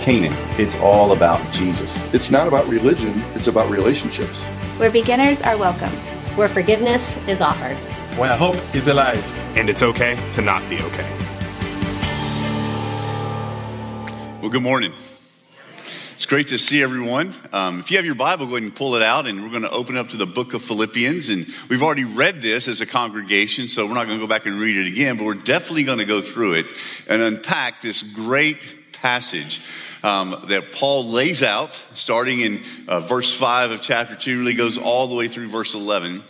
Canaan. It's all about Jesus. It's not about religion, it's about relationships. Where beginners are welcome. Where forgiveness is offered. Where hope is alive. And it's okay to not be okay. Well, good morning. It's great to see everyone. Um, if you have your Bible, go ahead and pull it out, and we're going to open up to the book of Philippians. And we've already read this as a congregation, so we're not going to go back and read it again, but we're definitely going to go through it and unpack this great passage um, that Paul lays out, starting in uh, verse 5 of chapter 2, really goes all the way through verse 11.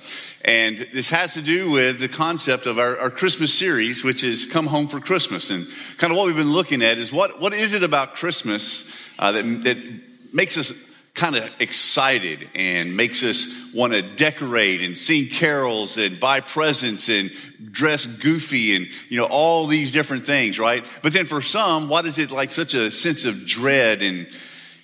And this has to do with the concept of our, our, Christmas series, which is Come Home for Christmas. And kind of what we've been looking at is what, what is it about Christmas uh, that, that makes us kind of excited and makes us want to decorate and sing carols and buy presents and dress goofy and you know all these different things right? But then for some why is it like such a sense of dread and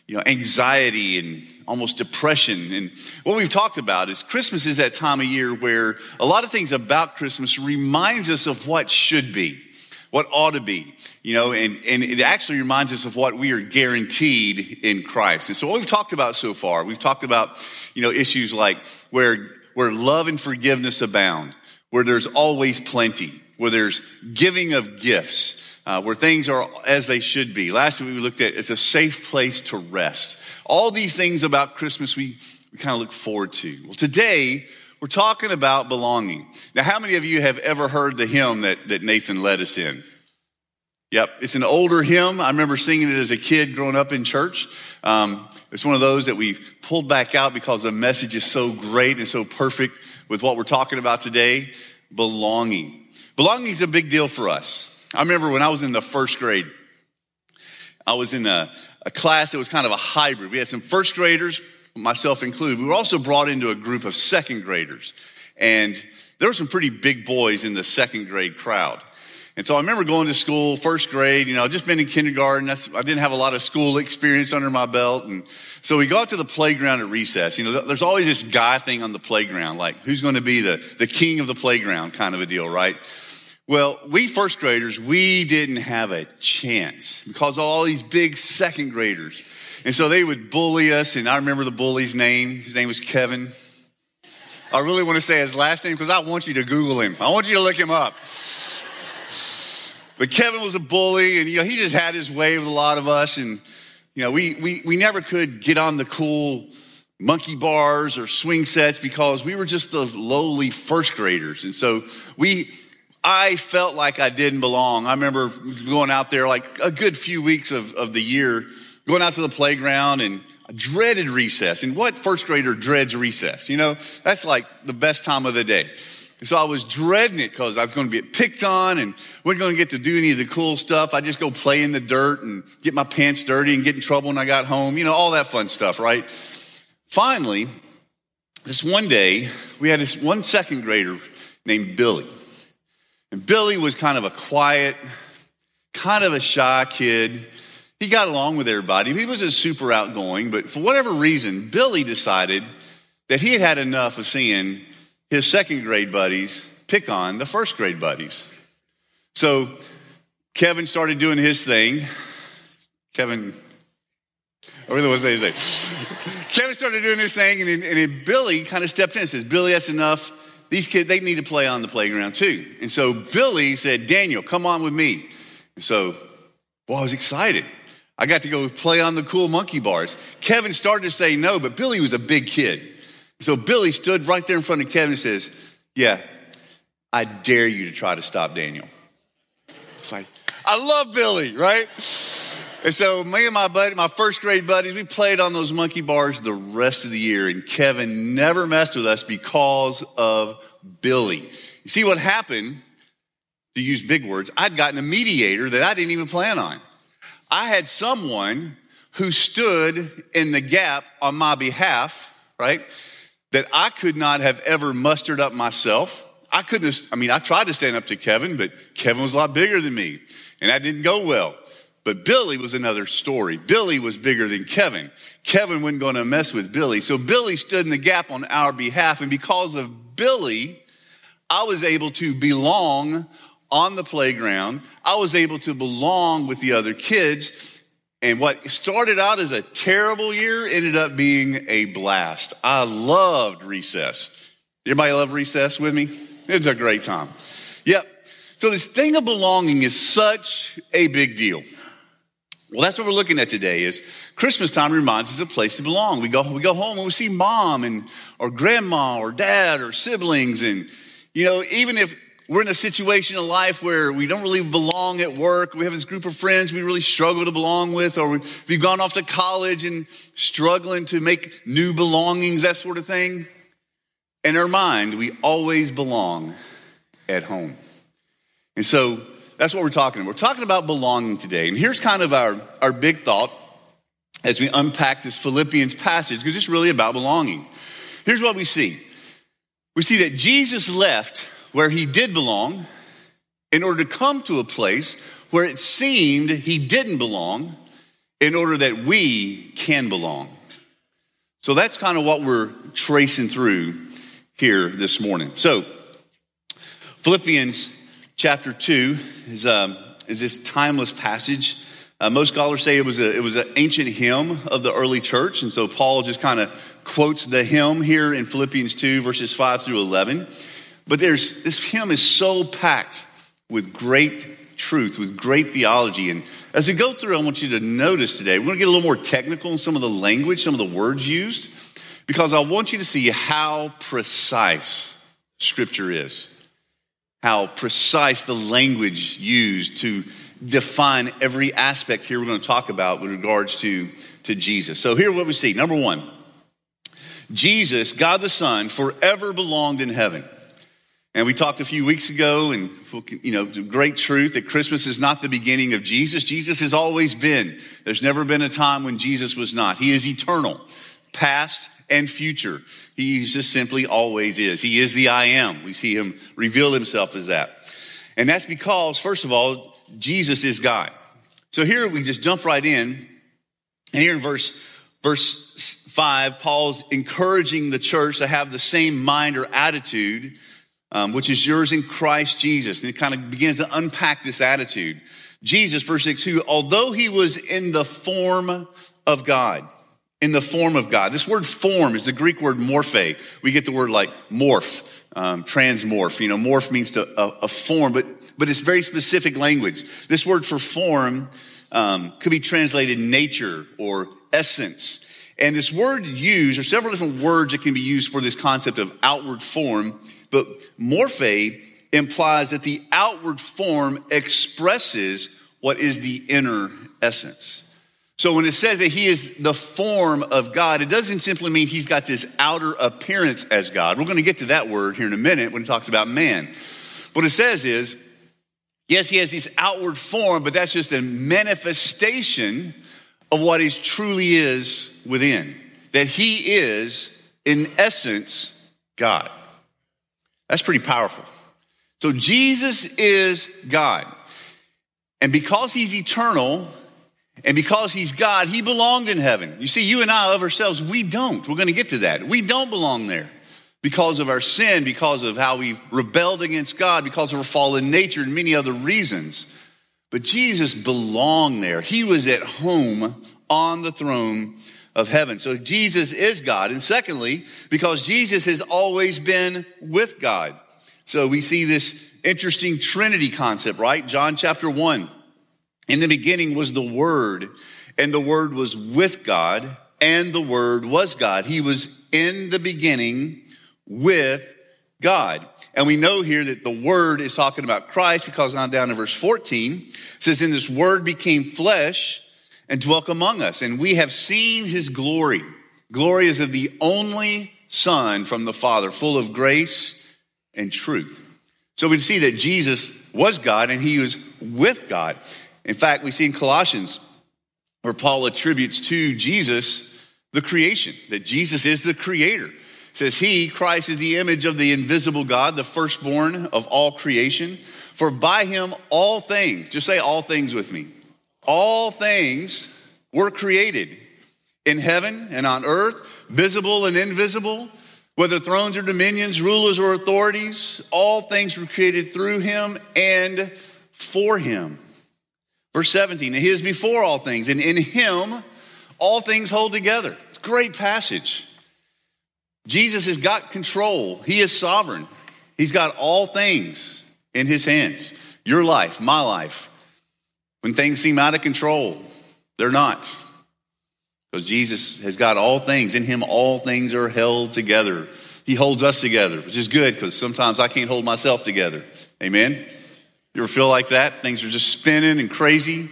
you know anxiety and almost depression? And what we've talked about is christmas is that time of year where a lot of things about christmas reminds us of what should be what ought to be, you know, and, and it actually reminds us of what we are guaranteed in Christ. And so what we've talked about so far, we've talked about, you know, issues like where, where love and forgiveness abound, where there's always plenty, where there's giving of gifts, uh, where things are as they should be. Last week we looked at it's a safe place to rest. All these things about Christmas we, we kind of look forward to. Well, today we're talking about belonging. Now, how many of you have ever heard the hymn that, that Nathan led us in? Yep, it's an older hymn. I remember singing it as a kid growing up in church. Um, it's one of those that we pulled back out because the message is so great and so perfect with what we're talking about today belonging. Belonging is a big deal for us. I remember when I was in the first grade, I was in a, a class that was kind of a hybrid. We had some first graders, myself included. We were also brought into a group of second graders. And there were some pretty big boys in the second grade crowd. And so I remember going to school, first grade, you know, I'd just been in kindergarten. That's, I didn't have a lot of school experience under my belt. And so we got to the playground at recess. You know, there's always this guy thing on the playground, like who's going to be the, the king of the playground kind of a deal, right? Well, we first graders, we didn't have a chance because all these big second graders. And so they would bully us. And I remember the bully's name. His name was Kevin. I really want to say his last name because I want you to Google him. I want you to look him up. But Kevin was a bully, and you know, he just had his way with a lot of us. And you know, we we we never could get on the cool monkey bars or swing sets because we were just the lowly first graders. And so we I felt like I didn't belong. I remember going out there like a good few weeks of, of the year, going out to the playground and I dreaded recess. And what first grader dreads recess? You know, that's like the best time of the day. So I was dreading it because I was going to get picked on and wasn't going to get to do any of the cool stuff. I just go play in the dirt and get my pants dirty and get in trouble when I got home. You know, all that fun stuff, right? Finally, this one day, we had this one second grader named Billy. And Billy was kind of a quiet, kind of a shy kid. He got along with everybody. He wasn't super outgoing, but for whatever reason, Billy decided that he had had enough of seeing his second grade buddies pick on the first grade buddies. So Kevin started doing his thing. Kevin, I really was say. Kevin started doing his thing, and, and then Billy kind of stepped in and says, Billy, that's enough. These kids, they need to play on the playground too. And so Billy said, Daniel, come on with me. And so, well, I was excited. I got to go play on the cool monkey bars. Kevin started to say no, but Billy was a big kid. So Billy stood right there in front of Kevin and says, Yeah, I dare you to try to stop Daniel. It's like, I love Billy, right? And so me and my buddy, my first grade buddies, we played on those monkey bars the rest of the year, and Kevin never messed with us because of Billy. You see what happened, to use big words, I'd gotten a mediator that I didn't even plan on. I had someone who stood in the gap on my behalf, right? that I could not have ever mustered up myself. I couldn't have, I mean, I tried to stand up to Kevin, but Kevin was a lot bigger than me, and that didn't go well. But Billy was another story. Billy was bigger than Kevin. Kevin wasn't going to mess with Billy. So Billy stood in the gap on our behalf. And because of Billy, I was able to belong on the playground. I was able to belong with the other kids. And what started out as a terrible year ended up being a blast. I loved recess. Everybody love recess with me? It's a great time. Yep. So this thing of belonging is such a big deal. Well, that's what we're looking at today is Christmas time reminds us of a place to belong. We go, we go home and we see mom and or grandma or dad or siblings. And, you know, even if we're in a situation in life where we don't really belong at work, we have this group of friends we really struggle to belong with, or we've gone off to college and struggling to make new belongings, that sort of thing. In our mind, we always belong at home. And so that's what we're talking about. We're talking about belonging today. And here's kind of our, our big thought as we unpack this Philippians passage, because it's really about belonging. Here's what we see we see that Jesus left where he did belong in order to come to a place where it seemed he didn't belong in order that we can belong. So that's kind of what we're tracing through here this morning. So, Philippians chapter 2 is, um, is this timeless passage. Uh, most scholars say it was, a, it was an ancient hymn of the early church. And so Paul just kind of quotes the hymn here in Philippians 2, verses 5 through 11. But there's, this hymn is so packed with great truth, with great theology. And as we go through, I want you to notice today, we're going to get a little more technical in some of the language, some of the words used, because I want you to see how precise Scripture is how precise the language used to define every aspect here we're going to talk about with regards to, to Jesus. So, here what we see. Number one, Jesus, God the Son, forever belonged in heaven. And we talked a few weeks ago, and you know, great truth that Christmas is not the beginning of Jesus. Jesus has always been. There's never been a time when Jesus was not. He is eternal, past, and future. He just simply always is. He is the I am. We see him reveal himself as that. And that's because, first of all, Jesus is God. So here we just jump right in. And here in verse, verse five, Paul's encouraging the church to have the same mind or attitude, um, which is yours in Christ Jesus. And it kind of begins to unpack this attitude. Jesus, verse six, who, although he was in the form of God, in the form of God. This word form is the Greek word morphe. We get the word like morph, um, transmorph. You know, morph means to a, a, form, but, but it's very specific language. This word for form um, could be translated nature or essence. And this word used, there's several different words that can be used for this concept of outward form, but morphe implies that the outward form expresses what is the inner essence. So when it says that he is the form of God, it doesn't simply mean he's got this outer appearance as God. We're going to get to that word here in a minute when it talks about man. What it says is, yes, he has this outward form, but that's just a manifestation of what he truly is within. That he is, in essence, God. That's pretty powerful. So Jesus is God. And because he's eternal, and because he's God, he belonged in heaven. You see, you and I of ourselves, we don't. We're going to get to that. We don't belong there because of our sin, because of how we've rebelled against God, because of our fallen nature, and many other reasons. But Jesus belonged there. He was at home on the throne of heaven. So Jesus is God. And secondly, because Jesus has always been with God. So we see this interesting Trinity concept, right? John chapter 1. In the beginning was the Word, and the Word was with God, and the Word was God. He was in the beginning with God. And we know here that the Word is talking about Christ because on down in verse 14 says, In this Word became flesh and dwelt among us, and we have seen his glory. Glory is of the only Son from the Father, full of grace and truth. So we see that Jesus was God and he was with God. In fact, we see in Colossians where Paul attributes to Jesus the creation, that Jesus is the creator. It says he, Christ, is the image of the invisible God, the firstborn of all creation. For by him all things, just say all things with me, all things were created in heaven and on earth, visible and invisible, whether thrones or dominions, rulers or authorities, all things were created through him and for him. Verse 17, He is before all things, and in Him all things hold together. Great passage. Jesus has got control, He is sovereign. He's got all things in His hands your life, my life. When things seem out of control, they're not. Because Jesus has got all things. In Him, all things are held together. He holds us together, which is good because sometimes I can't hold myself together. Amen? You ever feel like that? Things are just spinning and crazy.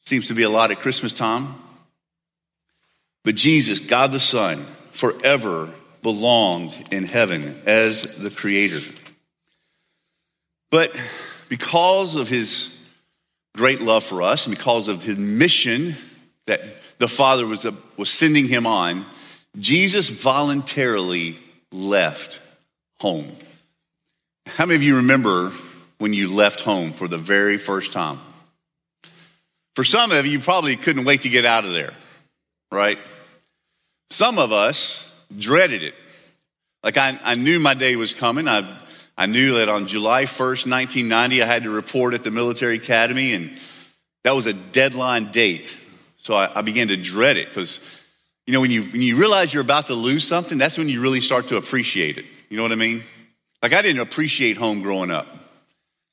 Seems to be a lot at Christmas time. But Jesus, God the Son, forever belonged in heaven as the Creator. But because of His great love for us and because of His mission that the Father was, was sending Him on, Jesus voluntarily left home. How many of you remember when you left home for the very first time? For some of you, you probably couldn't wait to get out of there, right? Some of us dreaded it. Like I, I knew my day was coming. I, I knew that on July 1st, 1990, I had to report at the military academy, and that was a deadline date. So I, I began to dread it because you know, when you, when you realize you're about to lose something, that's when you really start to appreciate it. You know what I mean? Like I didn't appreciate home growing up.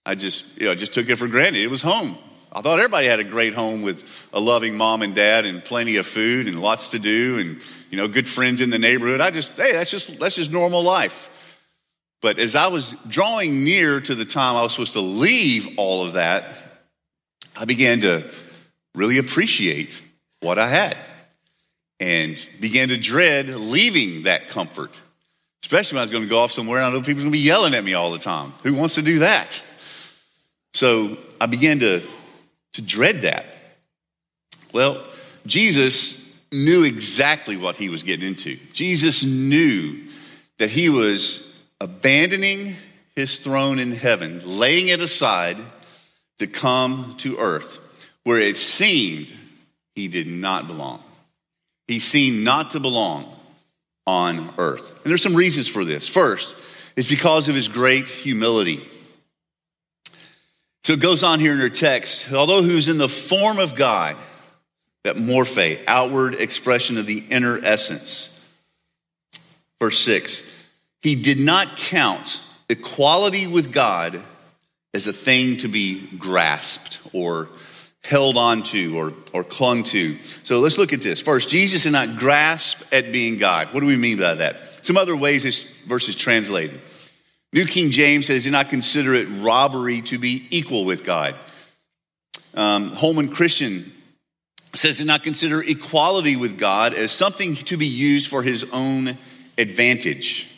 I just, you know, just took it for granted. It was home. I thought everybody had a great home with a loving mom and dad and plenty of food and lots to do and, you know, good friends in the neighborhood. I just, hey, that's just, that's just normal life. But as I was drawing near to the time I was supposed to leave all of that, I began to really appreciate what I had and began to dread leaving that comfort, especially when I was going to go off somewhere and I know people were going to be yelling at me all the time. Who wants to do that? So I began to, to dread that. Well, Jesus knew exactly what he was getting into. Jesus knew that he was abandoning his throne in heaven, laying it aside to come to earth, where it seemed he did not belong he seemed not to belong on earth. And there's some reasons for this. First, is because of his great humility. So it goes on here in our text, although he was in the form of God, that morphe, outward expression of the inner essence. Verse 6 He did not count equality with God as a thing to be grasped or held on to or, or clung to. So let's look at this. First, Jesus did not grasp at being God. What do we mean by that? Some other ways this verse is translated. New King James says, do not consider it robbery to be equal with God. Um, Holman Christian says, do not consider equality with God as something to be used for his own advantage.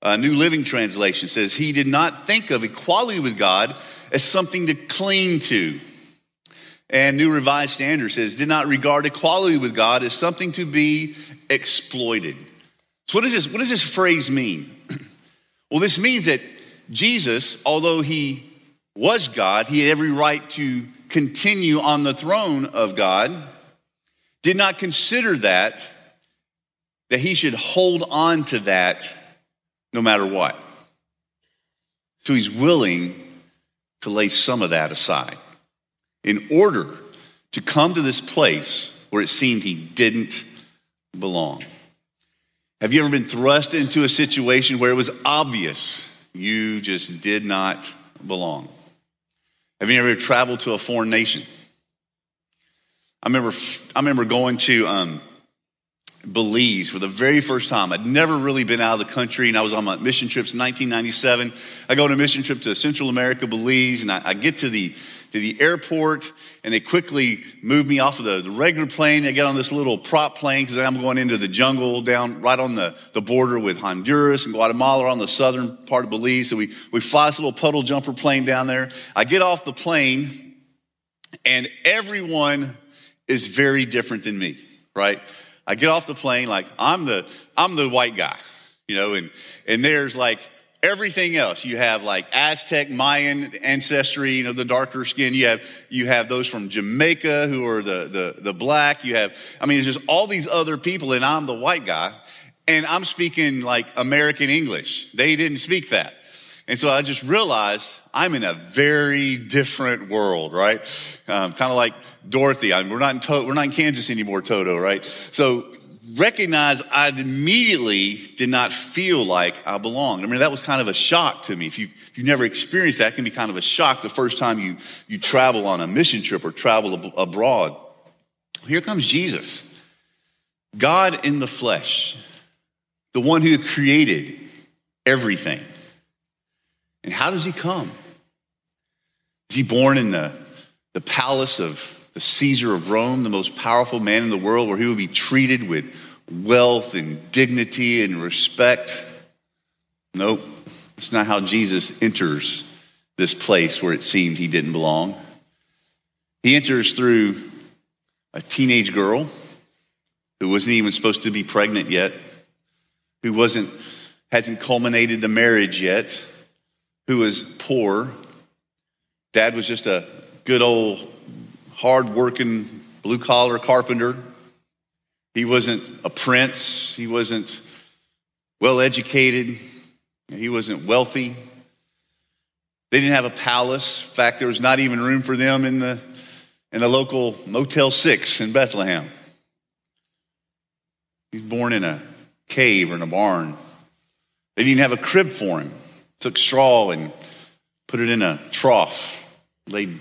Uh, New Living Translation says, he did not think of equality with God as something to cling to. And New Revised Standard says, did not regard equality with God as something to be exploited. So, what does this, what does this phrase mean? well, this means that Jesus, although he was God, he had every right to continue on the throne of God, did not consider that, that he should hold on to that no matter what. So, he's willing to lay some of that aside in order to come to this place where it seemed he didn't belong. Have you ever been thrust into a situation where it was obvious you just did not belong? Have you ever traveled to a foreign nation? I remember, I remember going to um, Belize for the very first time. I'd never really been out of the country, and I was on my mission trips in 1997. I go on a mission trip to Central America, Belize, and I, I get to the to the airport, and they quickly move me off of the, the regular plane. I get on this little prop plane because I'm going into the jungle down right on the, the border with Honduras and Guatemala on the southern part of Belize. So we, we fly this little puddle jumper plane down there. I get off the plane, and everyone is very different than me, right? I get off the plane like I'm the I'm the white guy, you know, and and there's like everything else. You have like Aztec, Mayan ancestry, you know, the darker skin. You have, you have those from Jamaica who are the, the, the black. You have, I mean, it's just all these other people and I'm the white guy and I'm speaking like American English. They didn't speak that. And so I just realized I'm in a very different world, right? Um, kind of like Dorothy. I mean, we're not in to- we're not in Kansas anymore, Toto, right? So recognize I immediately did not feel like I belonged. I mean, that was kind of a shock to me. If you if you never experienced that, can be kind of a shock the first time you you travel on a mission trip or travel ab- abroad. Here comes Jesus, God in the flesh, the one who created everything. And how does he come? Is he born in the, the palace of the Caesar of Rome, the most powerful man in the world, where he would be treated with wealth and dignity and respect? Nope. It's not how Jesus enters this place where it seemed he didn't belong. He enters through a teenage girl who wasn't even supposed to be pregnant yet, who wasn't hasn't culminated the marriage yet, who was poor. Dad was just a good old hard-working blue-collar carpenter. He wasn't a prince. He wasn't well educated. He wasn't wealthy. They didn't have a palace. In fact, there was not even room for them in the in the local Motel 6 in Bethlehem. He's born in a cave or in a barn. They didn't have a crib for him. Took straw and put it in a trough, laid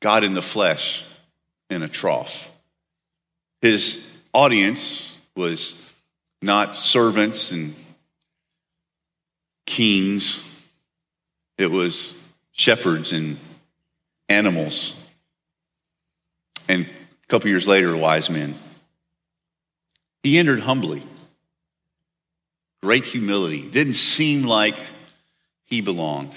God in the flesh in a trough. His audience was not servants and kings, it was shepherds and animals. And a couple years later, wise men. He entered humbly, great humility. Didn't seem like he belonged.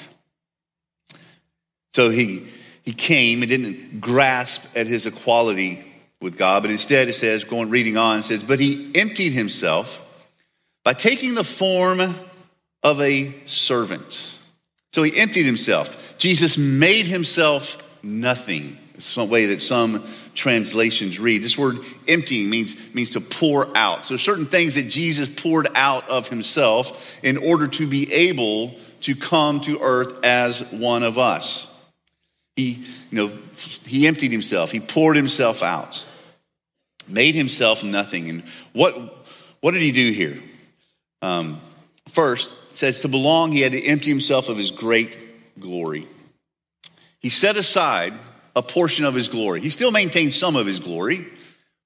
So he, he came and didn't grasp at his equality with God, but instead it says, going reading on, it says, But he emptied himself by taking the form of a servant. So he emptied himself. Jesus made himself nothing. It's one way that some translations read. This word emptying means, means to pour out. So certain things that Jesus poured out of himself in order to be able to come to earth as one of us. He, you know, he emptied himself. He poured himself out, made himself nothing. And what, what did he do here? Um, first, says to belong, he had to empty himself of his great glory. He set aside a portion of his glory. He still maintains some of his glory,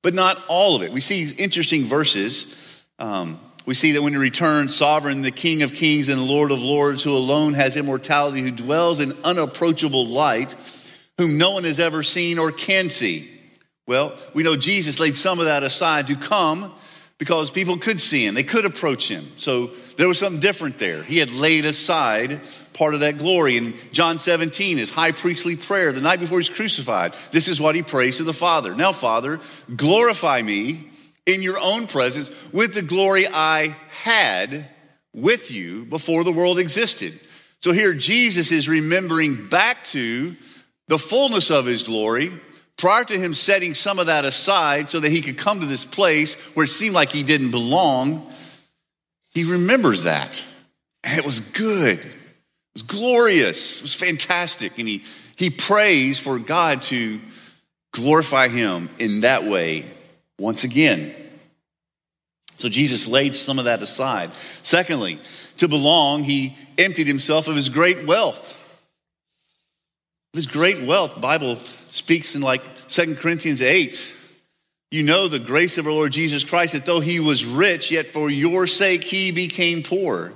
but not all of it. We see these interesting verses. Um, we see that when he returns, sovereign, the King of kings and Lord of lords, who alone has immortality, who dwells in unapproachable light, whom no one has ever seen or can see. Well, we know Jesus laid some of that aside to come because people could see him, they could approach him. So there was something different there. He had laid aside part of that glory. In John 17, his high priestly prayer, the night before he's crucified, this is what he prays to the Father. Now, Father, glorify me in your own presence with the glory I had with you before the world existed. So here Jesus is remembering back to the fullness of his glory prior to him setting some of that aside so that he could come to this place where it seemed like he didn't belong. He remembers that. And it was good. It was glorious. It was fantastic. And he, he prays for God to glorify him in that way once again. So Jesus laid some of that aside. Secondly, to belong, he emptied himself of his great wealth. Of His great wealth, Bible speaks in like Second Corinthians 8. You know the grace of our Lord Jesus Christ, that though he was rich, yet for your sake he became poor,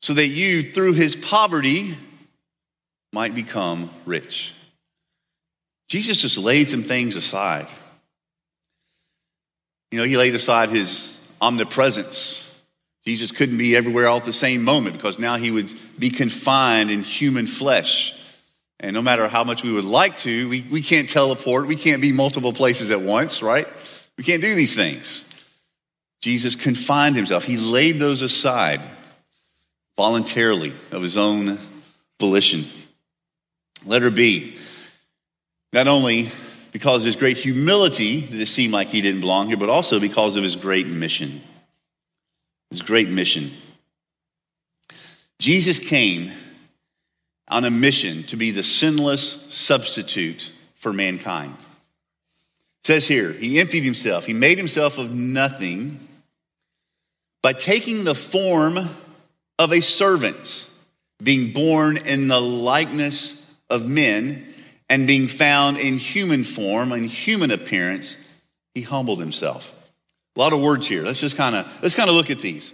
so that you, through his poverty, might become rich. Jesus just laid some things aside. You know, he laid aside his omnipresence. Jesus couldn't be everywhere all at the same moment because now he would be confined in human flesh. And no matter how much we would like to, we, we can't teleport. We can't be multiple places at once, right? We can't do these things. Jesus confined himself. He laid those aside voluntarily of his own volition. Letter B. Not only because of his great humility did it seem like he didn't belong here, but also because of his great mission. His great mission. Jesus came on a mission to be the sinless substitute for mankind. It says here, he emptied himself, he made himself of nothing by taking the form of a servant, being born in the likeness of men, and being found in human form, in human appearance, he humbled himself. A lot of words here. Let's just kind of let's kind of look at these.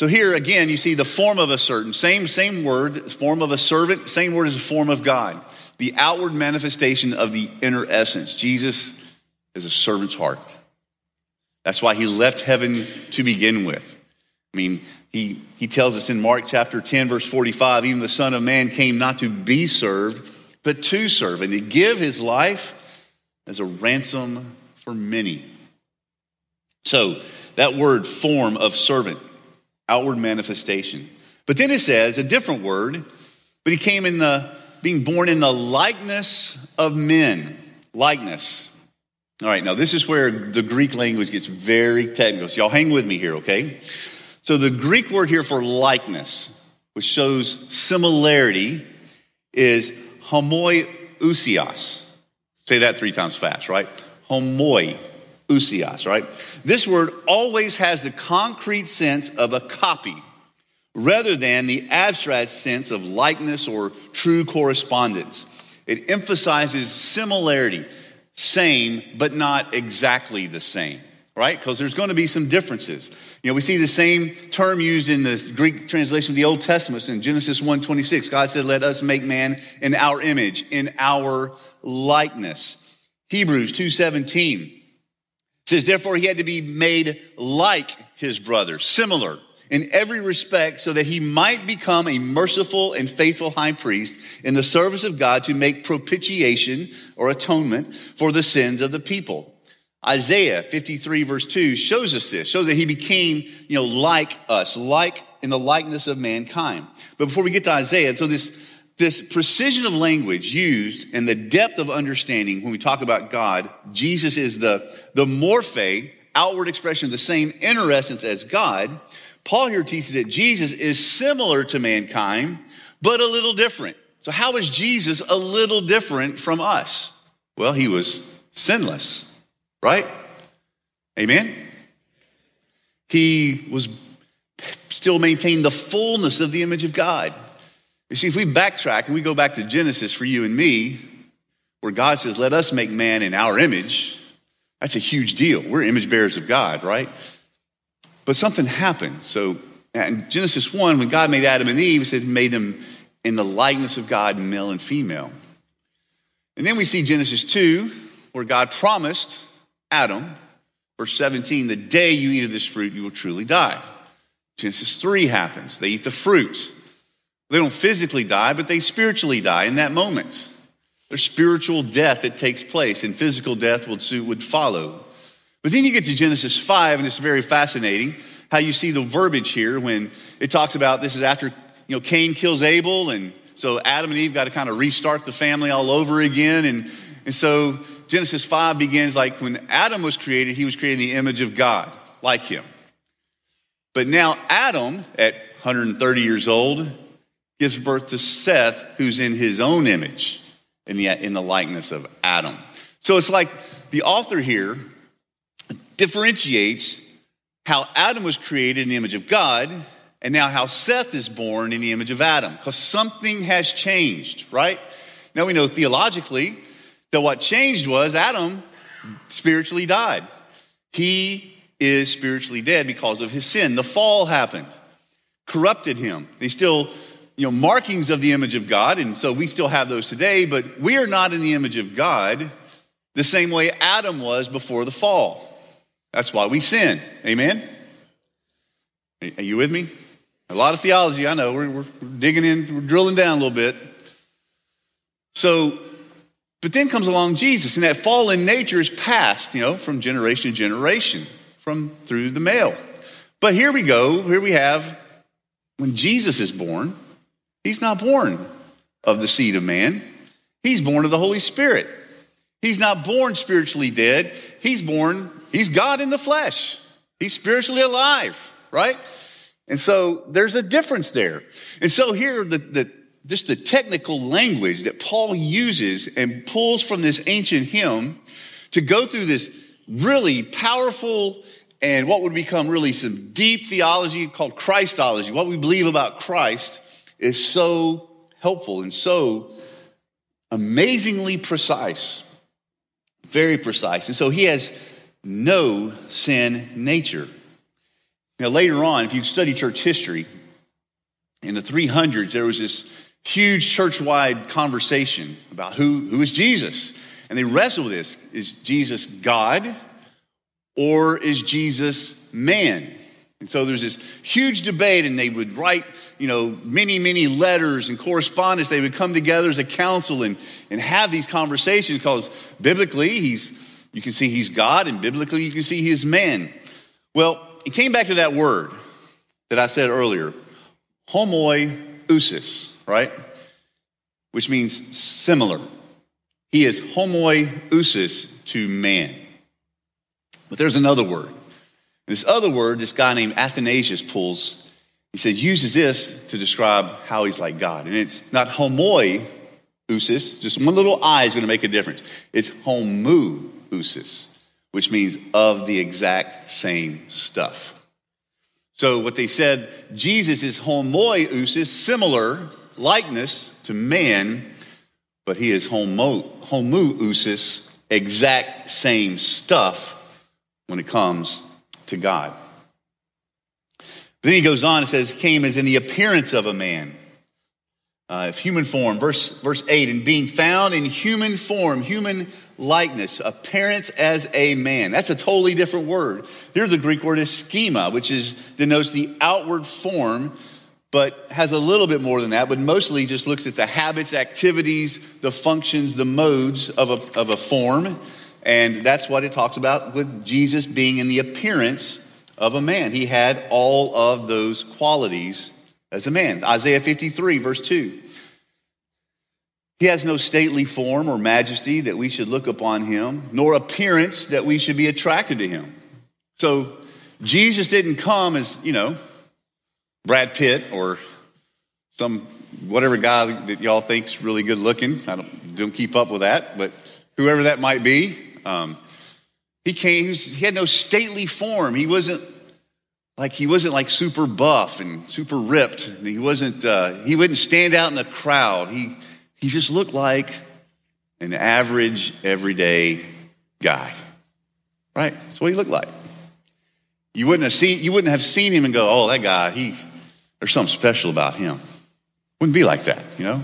So here again, you see the form of a certain same same word, form of a servant, same word as the form of God. The outward manifestation of the inner essence. Jesus is a servant's heart. That's why he left heaven to begin with. I mean, he, he tells us in Mark chapter 10, verse 45 even the Son of Man came not to be served, but to serve, and to give his life as a ransom for many. So, that word, form of servant, outward manifestation. But then it says a different word, but he came in the, being born in the likeness of men. Likeness. All right, now this is where the Greek language gets very technical. So, y'all hang with me here, okay? So, the Greek word here for likeness, which shows similarity, is homoiousios. Say that three times fast, right? Homoiousios, right? This word always has the concrete sense of a copy rather than the abstract sense of likeness or true correspondence. It emphasizes similarity, same, but not exactly the same right? Because there's going to be some differences. You know, we see the same term used in the Greek translation of the Old Testament in Genesis 1:26. God said, "Let us make man in our image, in our likeness." Hebrews 2:17 says, "Therefore he had to be made like his brother, similar in every respect, so that he might become a merciful and faithful high priest in the service of God to make propitiation or atonement for the sins of the people." Isaiah 53 verse 2 shows us this, shows that he became, you know, like us, like in the likeness of mankind. But before we get to Isaiah, so this, this precision of language used and the depth of understanding when we talk about God, Jesus is the, the morphe, outward expression of the same inner essence as God. Paul here teaches that Jesus is similar to mankind, but a little different. So how is Jesus a little different from us? Well, he was sinless. Right? Amen? He was still maintained the fullness of the image of God. You see, if we backtrack and we go back to Genesis for you and me, where God says, Let us make man in our image, that's a huge deal. We're image bearers of God, right? But something happened. So in Genesis 1, when God made Adam and Eve, he said, made them in the likeness of God, male and female. And then we see Genesis 2, where God promised Adam, verse 17, the day you eat of this fruit, you will truly die. Genesis 3 happens. They eat the fruit. They don't physically die, but they spiritually die in that moment. There's spiritual death that takes place, and physical death would, would follow. But then you get to Genesis 5, and it's very fascinating how you see the verbiage here when it talks about this is after you know Cain kills Abel, and so Adam and Eve got to kind of restart the family all over again. And, and so Genesis 5 begins like when Adam was created, he was created in the image of God, like him. But now Adam, at 130 years old, gives birth to Seth, who's in his own image, in the, in the likeness of Adam. So it's like the author here differentiates how Adam was created in the image of God and now how Seth is born in the image of Adam, because something has changed, right? Now we know theologically that what changed was Adam spiritually died. He is spiritually dead because of his sin. The fall happened, corrupted him. They still, you know, markings of the image of God, and so we still have those today, but we are not in the image of God the same way Adam was before the fall. That's why we sin. Amen? Are you with me? A lot of theology, I know. We're, we're digging in, we're drilling down a little bit. So but then comes along Jesus, and that fallen nature is passed, you know, from generation to generation, from through the male. But here we go, here we have when Jesus is born, he's not born of the seed of man, he's born of the Holy Spirit. He's not born spiritually dead, he's born, he's God in the flesh. He's spiritually alive, right? And so there's a difference there. And so here, the, the, just the technical language that Paul uses and pulls from this ancient hymn to go through this really powerful and what would become really some deep theology called Christology, what we believe about Christ, is so helpful and so amazingly precise. Very precise. And so he has no sin nature. Now, later on, if you study church history, in the 300s, there was this huge church-wide conversation about who, who is Jesus. And they wrestled with this. Is Jesus God or is Jesus man? And so there's this huge debate, and they would write, you know, many, many letters and correspondence. They would come together as a council and, and have these conversations because biblically, he's, you can see he's God, and biblically, you can see he's man. Well, it came back to that word that I said earlier, homoiousis, right? Which means similar. He is homoiousis to man. But there's another word. This other word, this guy named Athanasius pulls, he says, uses this to describe how he's like God. And it's not homoiousis, just one little I is going to make a difference. It's homoousis, which means of the exact same stuff. So what they said, Jesus is homoiousis, similar likeness to man, but he is homo, homoousis, exact same stuff when it comes to God. Then he goes on and says, came as in the appearance of a man. Uh, human form, verse, verse 8, and being found in human form, human likeness, appearance as a man. That's a totally different word. Here, the Greek word is schema, which is denotes the outward form, but has a little bit more than that, but mostly just looks at the habits, activities, the functions, the modes of a, of a form. And that's what it talks about with Jesus being in the appearance of a man. He had all of those qualities as a man. Isaiah 53, verse 2. He has no stately form or majesty that we should look upon him, nor appearance that we should be attracted to him. So Jesus didn't come as, you know, Brad Pitt or some whatever guy that y'all think's really good looking. I don't, don't keep up with that, but whoever that might be. Um, he came, he, had no stately form. He wasn't like he wasn't like super buff and super ripped. He wasn't. Uh, he wouldn't stand out in the crowd. He he just looked like an average, everyday guy. Right? That's what he looked like. You wouldn't have seen. You wouldn't have seen him and go, "Oh, that guy. He there's something special about him." Wouldn't be like that. You know.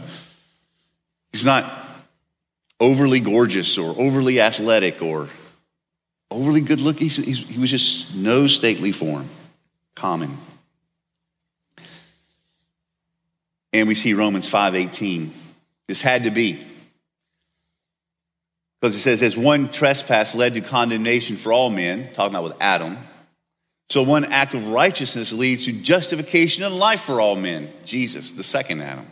He's not overly gorgeous or overly athletic or overly good looking. He was just no stately form common. And we see Romans 5:18. This had to be. Because it says, as one trespass led to condemnation for all men, talking about with Adam, so one act of righteousness leads to justification and life for all men, Jesus, the second Adam.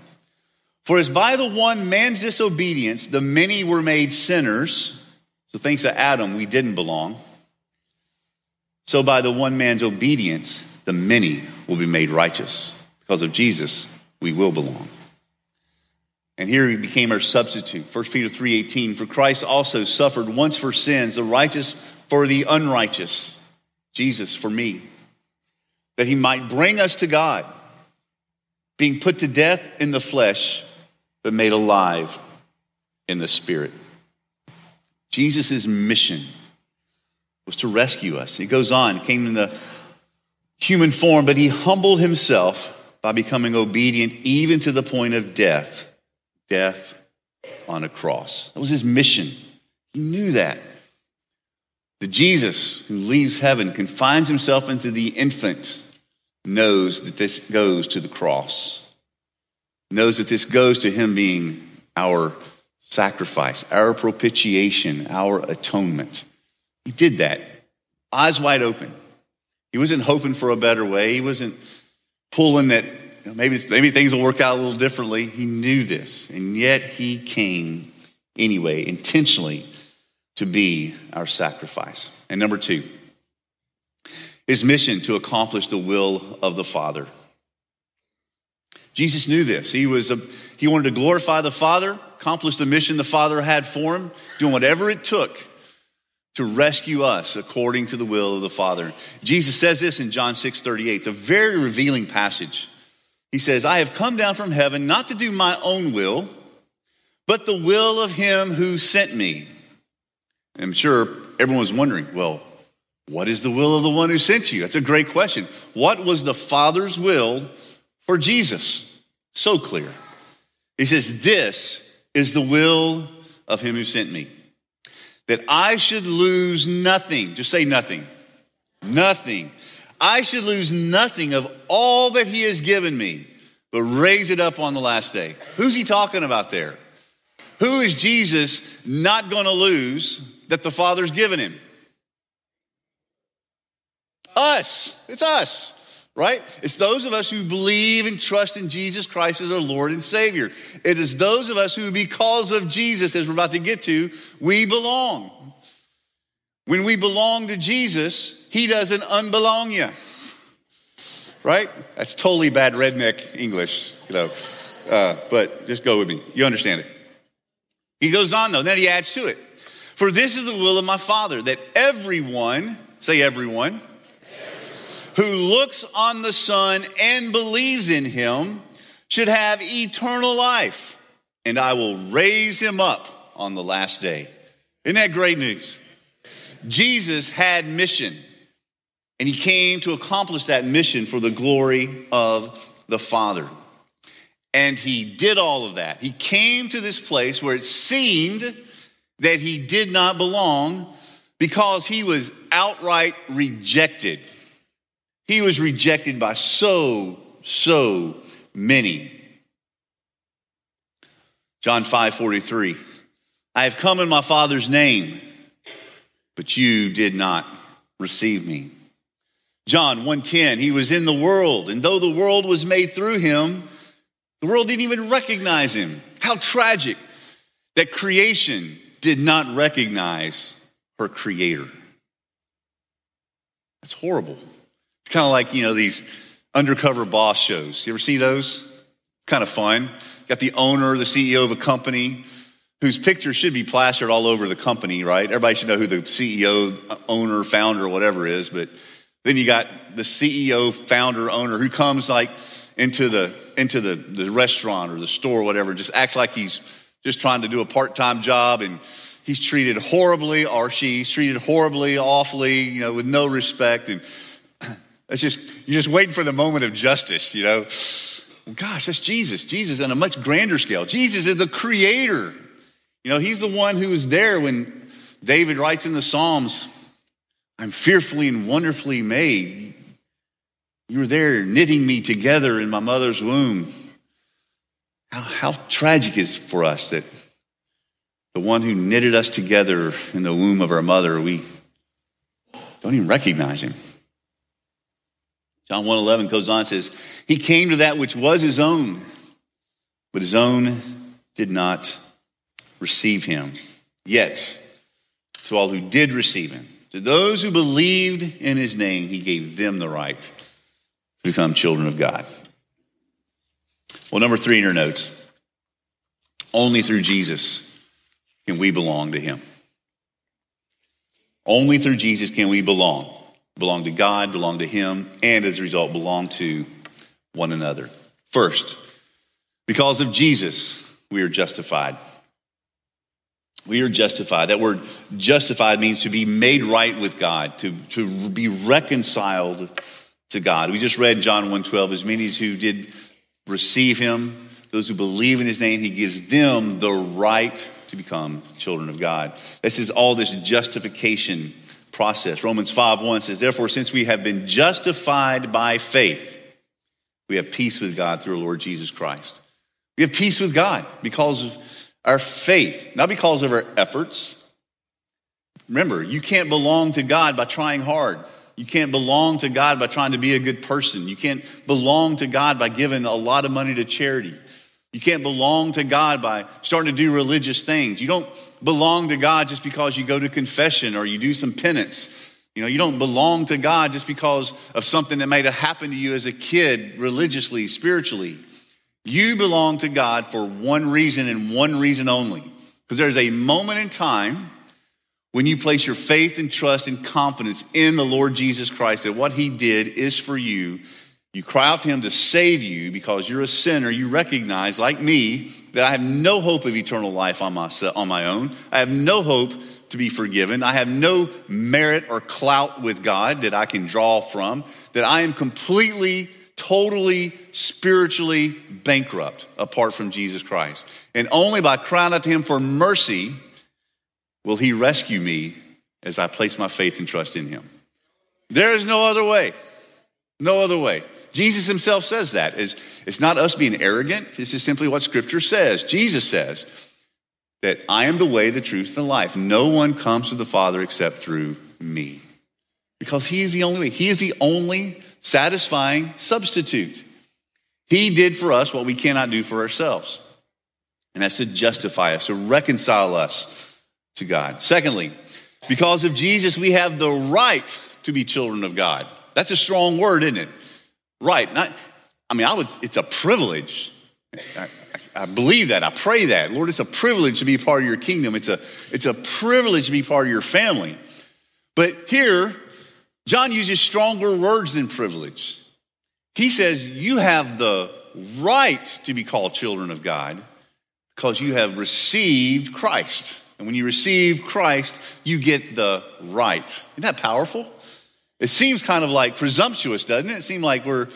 For as by the one man's disobedience, the many were made sinners, so thanks to Adam, we didn't belong. So by the one man's obedience, the many will be made righteous. Because of Jesus, we will belong. And here he became our substitute. 1 Peter 3:18 For Christ also suffered once for sins, the righteous for the unrighteous, Jesus for me, that he might bring us to God, being put to death in the flesh, but made alive in the spirit. Jesus' mission was to rescue us. He goes on, came in the human form, but he humbled himself by becoming obedient even to the point of death death on a cross. That was his mission. He knew that. The Jesus who leaves heaven, confines himself into the infant, knows that this goes to the cross, knows that this goes to him being our sacrifice, our propitiation, our atonement. He did that, eyes wide open. He wasn't hoping for a better way. He wasn't pulling that you know, maybe, maybe things will work out a little differently. He knew this, and yet he came anyway, intentionally, to be our sacrifice. And number two, his mission to accomplish the will of the Father. Jesus knew this. He, was a, he wanted to glorify the Father, accomplish the mission the Father had for him, doing whatever it took to rescue us according to the will of the Father. Jesus says this in John 6 38. It's a very revealing passage. He says, I have come down from heaven not to do my own will, but the will of him who sent me. I'm sure everyone was wondering, well, what is the will of the one who sent you? That's a great question. What was the Father's will for Jesus? So clear. He says, This is the will of him who sent me, that I should lose nothing. Just say nothing. Nothing. I should lose nothing of all that he has given me, but raise it up on the last day. Who's he talking about there? Who is Jesus not going to lose that the Father's given him? Us. It's us, right? It's those of us who believe and trust in Jesus Christ as our Lord and Savior. It is those of us who, because of Jesus, as we're about to get to, we belong. When we belong to Jesus, He doesn't unbelong you. Right? That's totally bad redneck English, you know. Uh, but just go with me. You understand it. He goes on though, then he adds to it. For this is the will of my Father, that everyone, say everyone, who looks on the Son and believes in him should have eternal life, and I will raise him up on the last day. Isn't that great news? Jesus had mission, and he came to accomplish that mission for the glory of the Father. And he did all of that. He came to this place where it seemed that he did not belong because he was outright rejected. He was rejected by so, so many. John 5 43. I have come in my Father's name, but you did not receive me. John 1:10 He was in the world and though the world was made through him the world didn't even recognize him. How tragic that creation did not recognize her creator. That's horrible. Kind of like, you know, these undercover boss shows. You ever see those? Kind of fun. Got the owner, the CEO of a company whose picture should be plastered all over the company, right? Everybody should know who the CEO, owner, founder, whatever is. But then you got the CEO, founder, owner who comes like into the into the, the restaurant or the store or whatever, just acts like he's just trying to do a part-time job and he's treated horribly or she's treated horribly, awfully, you know, with no respect. And it's just, you're just waiting for the moment of justice, you know. Gosh, that's Jesus. Jesus on a much grander scale. Jesus is the creator. You know, he's the one who was there when David writes in the Psalms, I'm fearfully and wonderfully made. You were there knitting me together in my mother's womb. How, how tragic is for us that the one who knitted us together in the womb of our mother, we don't even recognize him. John 1:11 goes on and says, "He came to that which was his own, but his own did not receive him. Yet, to all who did receive him, to those who believed in his name, he gave them the right to become children of God. Well, number three in your notes only through Jesus can we belong to Him. Only through Jesus can we belong. Belong to God, belong to Him, and as a result, belong to one another. First, because of Jesus, we are justified. We are justified. That word justified means to be made right with God, to, to be reconciled to God. We just read John 1:12, as many as who did receive him, those who believe in his name, he gives them the right to become children of God. This is all this justification process. Romans 5 1 says, Therefore, since we have been justified by faith, we have peace with God through our Lord Jesus Christ. We have peace with God because of our faith, not because of our efforts. Remember, you can't belong to God by trying hard. You can't belong to God by trying to be a good person. You can't belong to God by giving a lot of money to charity. You can't belong to God by starting to do religious things. You don't belong to God just because you go to confession or you do some penance. You know, you don't belong to God just because of something that might have happened to you as a kid, religiously, spiritually. You belong to God for one reason and one reason only. Because there's a moment in time when you place your faith and trust and confidence in the Lord Jesus Christ that what he did is for you. You cry out to him to save you because you're a sinner. You recognize, like me, that I have no hope of eternal life on my, on my own. I have no hope to be forgiven. I have no merit or clout with God that I can draw from, that I am completely, totally, spiritually bankrupt apart from Jesus Christ. And only by crying out to him for mercy will he rescue me as I place my faith and trust in him. There is no other way. No other way. Jesus himself says that. It's, it's not us being arrogant. This is simply what scripture says. Jesus says that I am the way, the truth, and the life. No one comes to the Father except through me. Because he is the only way. He is the only satisfying substitute. He did for us what we cannot do for ourselves. And that's to justify us, to reconcile us to God. Secondly, because of Jesus, we have the right to be children of God. That's a strong word, isn't it? Right. Not, I mean, I would, it's a privilege. I, I believe that. I pray that. Lord, it's a privilege to be part of your kingdom. It's a, it's a privilege to be part of your family. But here, John uses stronger words than privilege. He says, You have the right to be called children of God because you have received Christ. And when you receive Christ, you get the right. Isn't that powerful? It seems kind of like presumptuous, doesn't it? It seems like we're,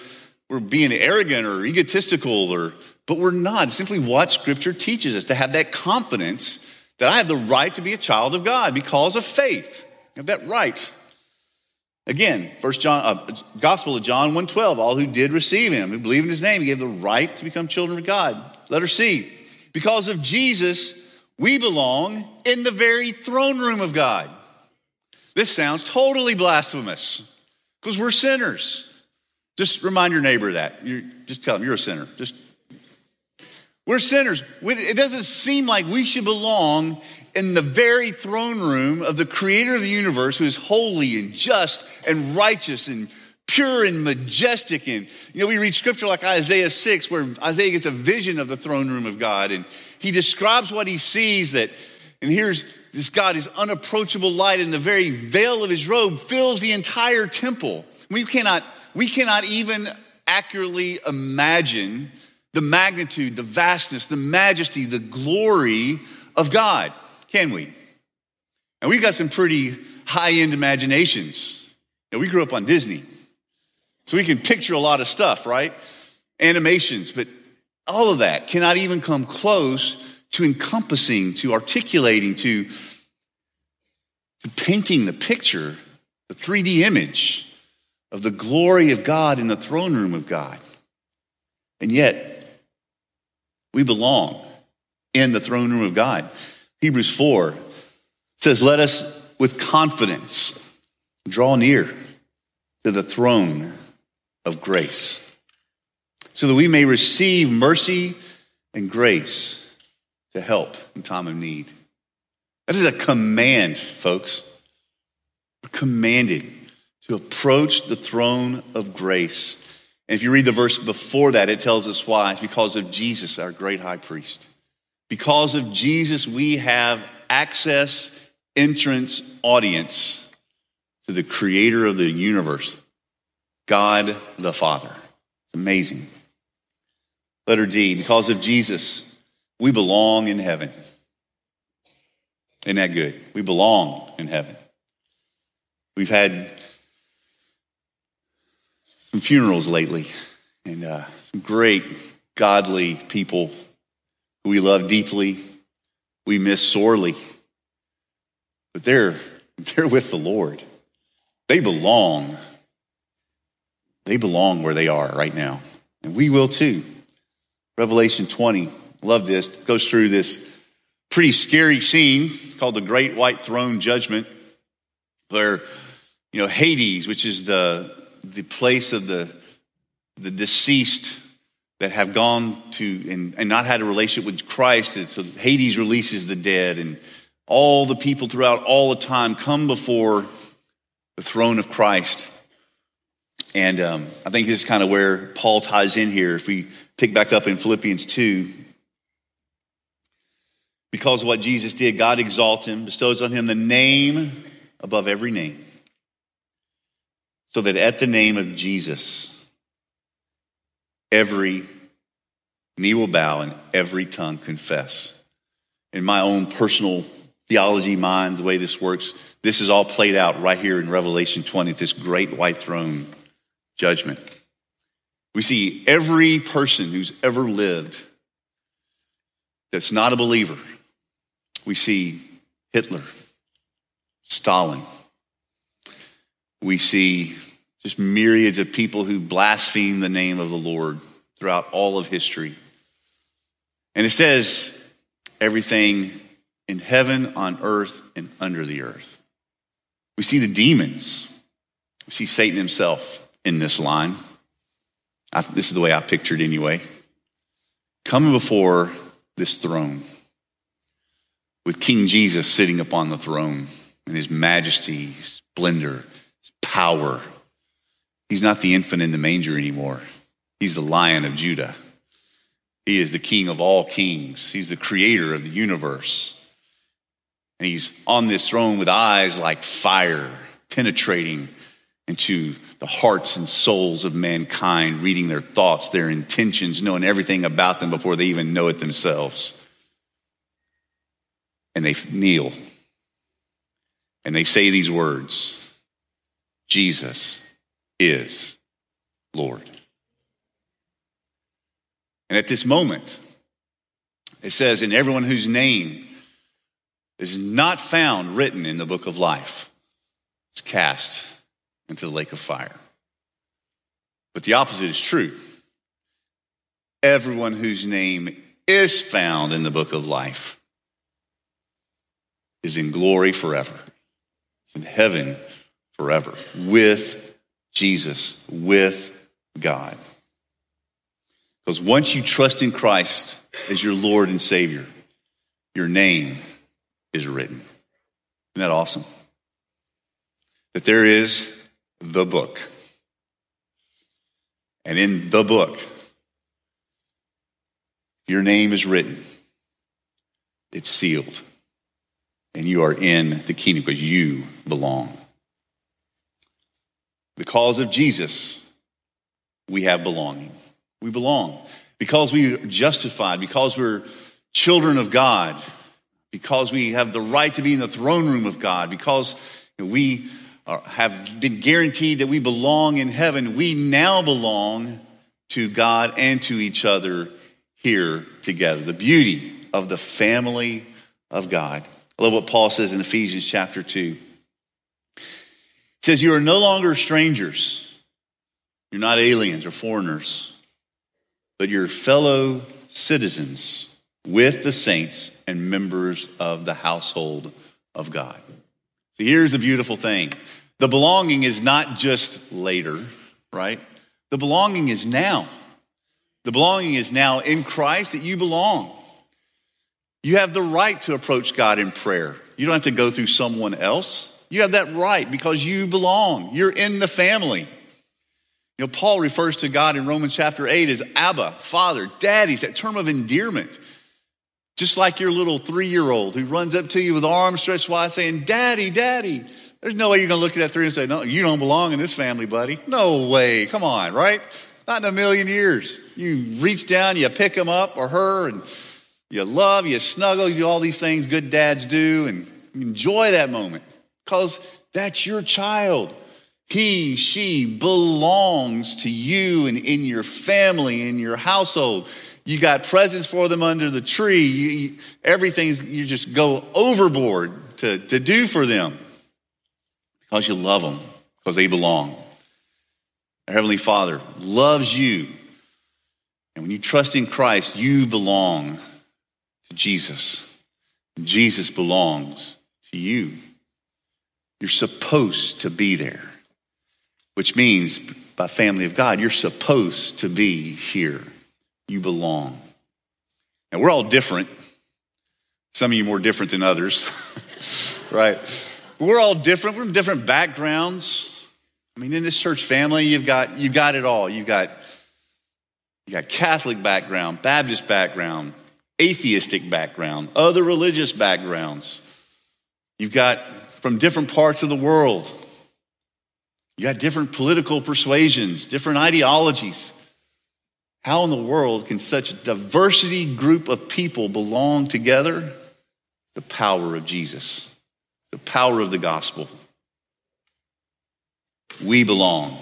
we're being arrogant or egotistical, or, but we're not. Simply what Scripture teaches us to have that confidence that I have the right to be a child of God because of faith. I have that right. Again, First John, uh, Gospel of John 1.12, all who did receive him, who believe in his name, he gave the right to become children of God. Letter C, because of Jesus, we belong in the very throne room of God. This sounds totally blasphemous because we're sinners. Just remind your neighbor that. you just tell them you're a sinner. Just we're sinners. It doesn't seem like we should belong in the very throne room of the creator of the universe who is holy and just and righteous and pure and majestic. And, you know, we read scripture like Isaiah 6, where Isaiah gets a vision of the throne room of God. And he describes what he sees that, and here's this God, his unapproachable light, and the very veil of his robe fills the entire temple. We cannot, we cannot even accurately imagine the magnitude, the vastness, the majesty, the glory of God, can we? And we've got some pretty high end imaginations. Know, we grew up on Disney. So we can picture a lot of stuff, right? Animations, but all of that cannot even come close to encompassing, to articulating, to, to painting the picture, the 3D image of the glory of God in the throne room of God. And yet, we belong in the throne room of God. Hebrews 4 says, Let us with confidence draw near to the throne of grace, so that we may receive mercy and grace to help in time of need. That is a command, folks. We're commanded to approach the throne of grace. And if you read the verse before that, it tells us why. It's because of Jesus, our great high priest. Because of Jesus, we have access, entrance, audience to the creator of the universe, God the Father. It's amazing. Letter D, because of Jesus, we belong in heaven. Isn't that good? We belong in heaven. We've had some funerals lately and uh, some great godly people who we love deeply, we miss sorely. But they're, they're with the Lord. They belong they belong where they are right now. And we will too. Revelation 20, love this, It goes through this pretty scary scene called the Great White Throne Judgment, where, you know, Hades, which is the, the place of the, the deceased that have gone to and, and not had a relationship with Christ. And so Hades releases the dead, and all the people throughout all the time come before the throne of Christ. And um, I think this is kind of where Paul ties in here. If we pick back up in Philippians 2, because of what Jesus did, God exalts him, bestows on him the name above every name, so that at the name of Jesus, every knee will bow and every tongue confess. In my own personal theology mind, the way this works, this is all played out right here in Revelation 20, this great white throne judgment. We see every person who's ever lived that's not a believer. We see Hitler, Stalin. We see just myriads of people who blaspheme the name of the Lord throughout all of history. And it says everything in heaven, on earth, and under the earth. We see the demons. We see Satan himself in this line. I, this is the way I pictured anyway. Coming before this throne with King Jesus sitting upon the throne in his majesty, his splendor, his power. He's not the infant in the manger anymore. He's the lion of Judah. He is the king of all kings. He's the creator of the universe. And he's on this throne with eyes like fire, penetrating into the hearts and souls of mankind, reading their thoughts, their intentions, knowing everything about them before they even know it themselves. And they kneel and they say these words Jesus is Lord. And at this moment, it says, in everyone whose name is not found written in the book of life, is cast into the lake of fire. But the opposite is true. Everyone whose name is found in the book of life is in glory forever, in heaven forever, with Jesus, with God. Because once you trust in Christ as your Lord and Savior, your name is written. Isn't that awesome? That there is the book. And in the book, your name is written, it's sealed, and you are in the kingdom because you belong. Because of Jesus, we have belonging. We belong. Because we are justified, because we're children of God, because we have the right to be in the throne room of God, because we have been guaranteed that we belong in heaven, we now belong to God and to each other here together. The beauty of the family of God. I love what Paul says in Ephesians chapter 2. He says, You are no longer strangers. You're not aliens or foreigners, but you're fellow citizens with the saints and members of the household of God. So here's the beautiful thing the belonging is not just later, right? The belonging is now. The belonging is now in Christ that you belong. You have the right to approach God in prayer. You don't have to go through someone else. You have that right because you belong. You're in the family. You know, Paul refers to God in Romans chapter 8 as Abba, Father, Daddy's, that term of endearment. Just like your little three year old who runs up to you with arms stretched wide saying, Daddy, Daddy. There's no way you're going to look at that three and say, No, you don't belong in this family, buddy. No way. Come on, right? Not in a million years. You reach down, you pick him up or her, and you love, you snuggle, you do all these things good dads do, and enjoy that moment because that's your child. He, she belongs to you and in your family, in your household. You got presents for them under the tree. You, you, everything's, you just go overboard to, to do for them because you love them, because they belong. Our Heavenly Father loves you. And when you trust in Christ, you belong to Jesus. Jesus belongs to you. You're supposed to be there, which means, by family of God, you're supposed to be here. You belong. And we're all different. Some of you more different than others, right? we're all different. From different backgrounds. I mean, in this church family, you've got, you've got it all. You've got, you got Catholic background, Baptist background, atheistic background, other religious backgrounds. You've got from different parts of the world. You got different political persuasions, different ideologies. How in the world can such a diversity group of people belong together? The power of Jesus, the power of the gospel. We belong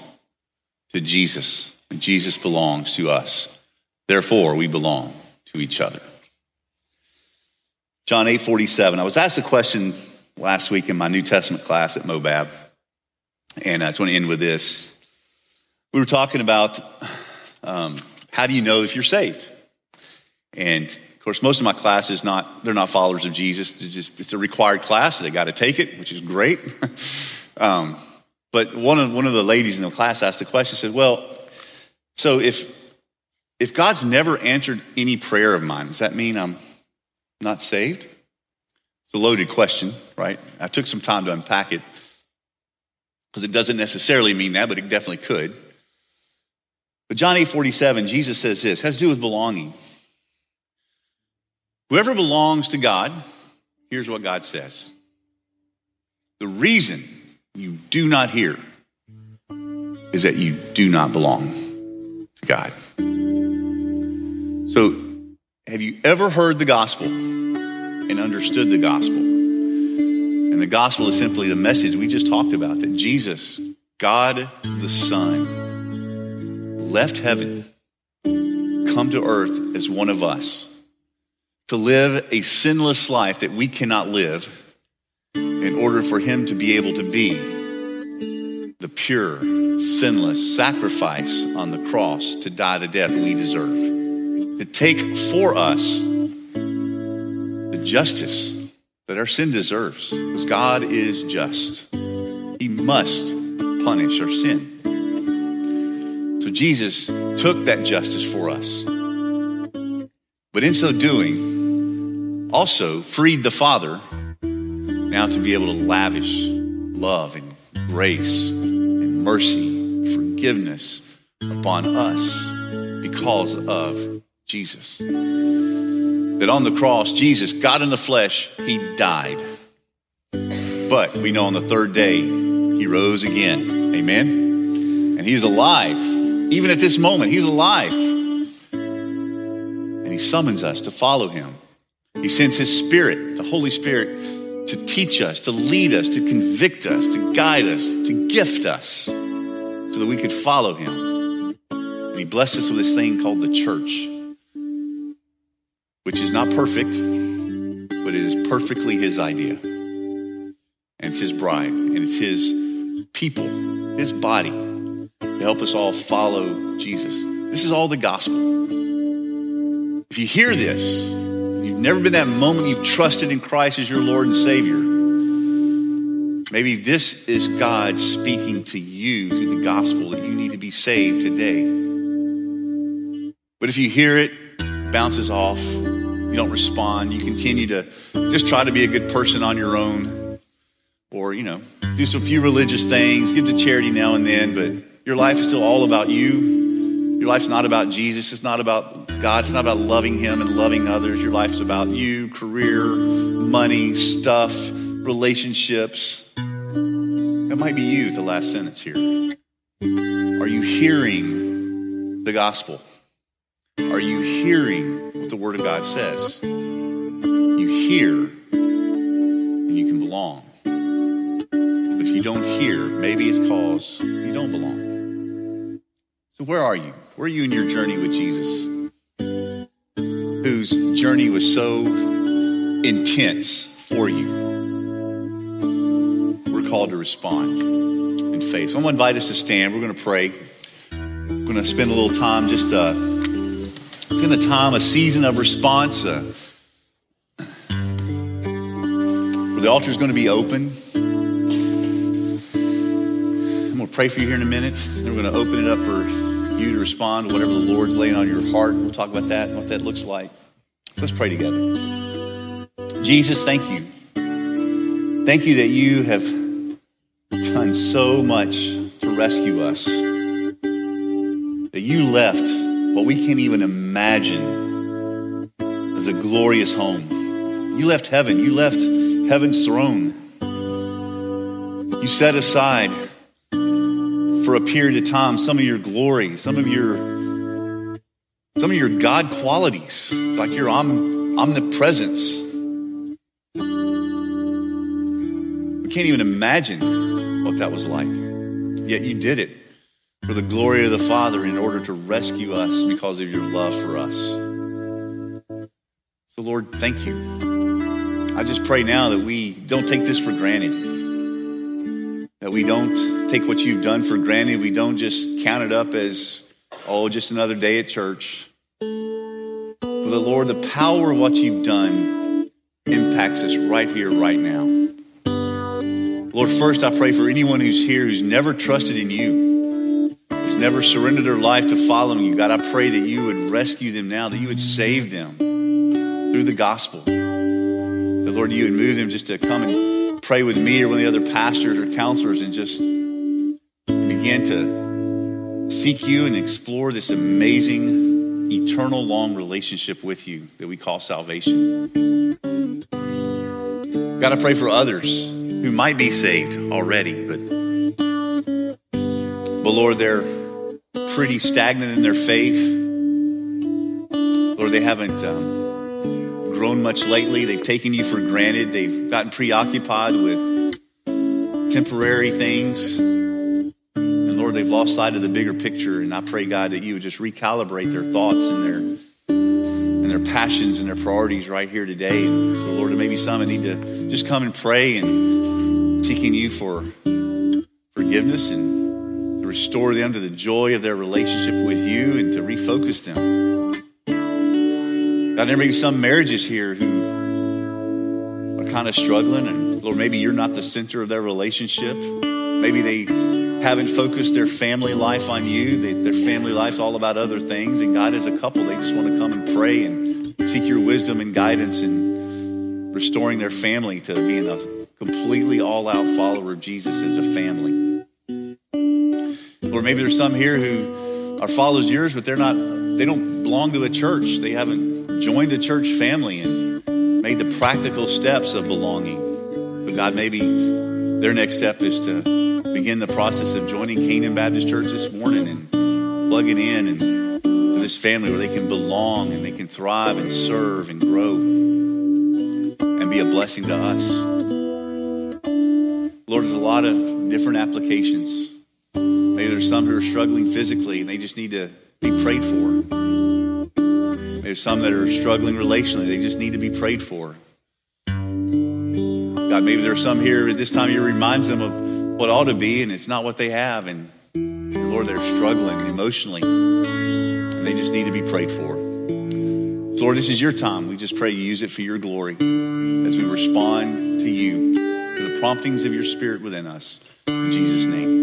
to Jesus, and Jesus belongs to us. Therefore, we belong to each other. John 8 47. I was asked a question last week in my New Testament class at Mobab, and I just want to end with this. We were talking about um, how do you know if you're saved? And of course, most of my class is not they're not followers of Jesus. It's just it's a required class. They got to take it, which is great. um, but one of one of the ladies in the class asked the question. Said, "Well, so if if God's never answered any prayer of mine, does that mean I'm not saved?" It's a loaded question, right? I took some time to unpack it because it doesn't necessarily mean that, but it definitely could. But John 8 47, Jesus says this, has to do with belonging. Whoever belongs to God, here's what God says. The reason you do not hear is that you do not belong to God. So, have you ever heard the gospel and understood the gospel? And the gospel is simply the message we just talked about that Jesus, God the Son, left heaven, come to earth as one of us to live a sinless life that we cannot live in order for him to be able to be the pure, sinless sacrifice on the cross to die the death we deserve, to take for us the justice that our sin deserves, because God is just. He must punish our sin. So Jesus took that justice for us. But in so doing, also freed the Father now to be able to lavish love and grace and mercy, forgiveness upon us because of Jesus. That on the cross, Jesus, God in the flesh, he died. But we know on the third day, he rose again. Amen? And he's alive. Even at this moment, he's alive. And he summons us to follow him. He sends his spirit, the Holy Spirit, to teach us, to lead us, to convict us, to guide us, to gift us, so that we could follow him. And he blessed us with this thing called the church, which is not perfect, but it is perfectly his idea. And it's his bride, and it's his people, his body, to help us all follow Jesus. This is all the gospel. If you hear this, you've never been that moment you've trusted in Christ as your Lord and Savior, maybe this is God speaking to you through the gospel that you need to be saved today. But if you hear it, bounces off, you don't respond, you continue to just try to be a good person on your own, or, you know, do some few religious things, give to charity now and then, but your life is still all about you. Your life's not about Jesus. It's not about God. It's not about loving Him and loving others. Your life's about you, career, money, stuff, relationships. That might be you, the last sentence here. Are you hearing the gospel? Are you hearing what the Word of God says? You hear, and you can belong. But if you don't hear, maybe it's because you don't belong. So, where are you? Where are you in your journey with Jesus? Whose journey was so intense for you? We're called to respond in faith. So I'm going to invite us to stand. We're going to pray. We're going to spend a little time just uh, in a time, a season of response. Uh, where the altar is going to be open. I'm going to pray for you here in a minute. and we're going to open it up for you to respond to whatever the Lord's laying on your heart. We'll talk about that and what that looks like. So let's pray together. Jesus, thank you Thank you that you have done so much to rescue us, that you left what we can't even imagine as a glorious home. You left heaven, you left heaven's throne. You set aside for a period of time some of your glory, some of your some of your God qualities, like your om- omnipresence. We can't even imagine what that was like. Yet you did it for the glory of the Father in order to rescue us because of your love for us. So, Lord, thank you. I just pray now that we don't take this for granted, that we don't take what you've done for granted. We don't just count it up as, oh, just another day at church. But the Lord, the power of what you've done impacts us right here, right now. Lord, first I pray for anyone who's here who's never trusted in you, never surrendered their life to following you. God, I pray that you would rescue them now, that you would save them through the gospel. That, Lord, you would move them just to come and pray with me or one of the other pastors or counselors and just begin to seek you and explore this amazing, eternal, long relationship with you that we call salvation. God, I pray for others who might be saved already, but, but Lord, they're pretty stagnant in their faith. Lord, they haven't um, grown much lately. They've taken you for granted. They've gotten preoccupied with temporary things. And Lord, they've lost sight of the bigger picture. And I pray, God, that you would just recalibrate their thoughts and their and their passions and their priorities right here today. And so, Lord, maybe some need to just come and pray and seeking you for forgiveness and to restore them to the joy of their relationship with you and to refocus them. God, there may be some marriages here who are kind of struggling, and Lord, maybe you're not the center of their relationship. Maybe they haven't focused their family life on you. They, their family life's all about other things. And God, as a couple, they just want to come and pray and seek your wisdom and guidance in restoring their family to being a completely all out follower of Jesus as a family. Or maybe there's some here who are followers yours, but they're not, they don't belong to a church. They haven't joined a church family and made the practical steps of belonging. So, God, maybe their next step is to begin the process of joining Canaan Baptist Church this morning and plugging in and to this family where they can belong and they can thrive and serve and grow and be a blessing to us. Lord, there's a lot of different applications. Maybe there's some who are struggling physically and they just need to be prayed for. Maybe there's some that are struggling relationally, they just need to be prayed for. God, maybe there are some here at this time you reminds them of what ought to be, and it's not what they have. And, and Lord, they're struggling emotionally, and they just need to be prayed for. So, Lord, this is your time. We just pray you use it for your glory as we respond to you, to the promptings of your spirit within us. In Jesus' name.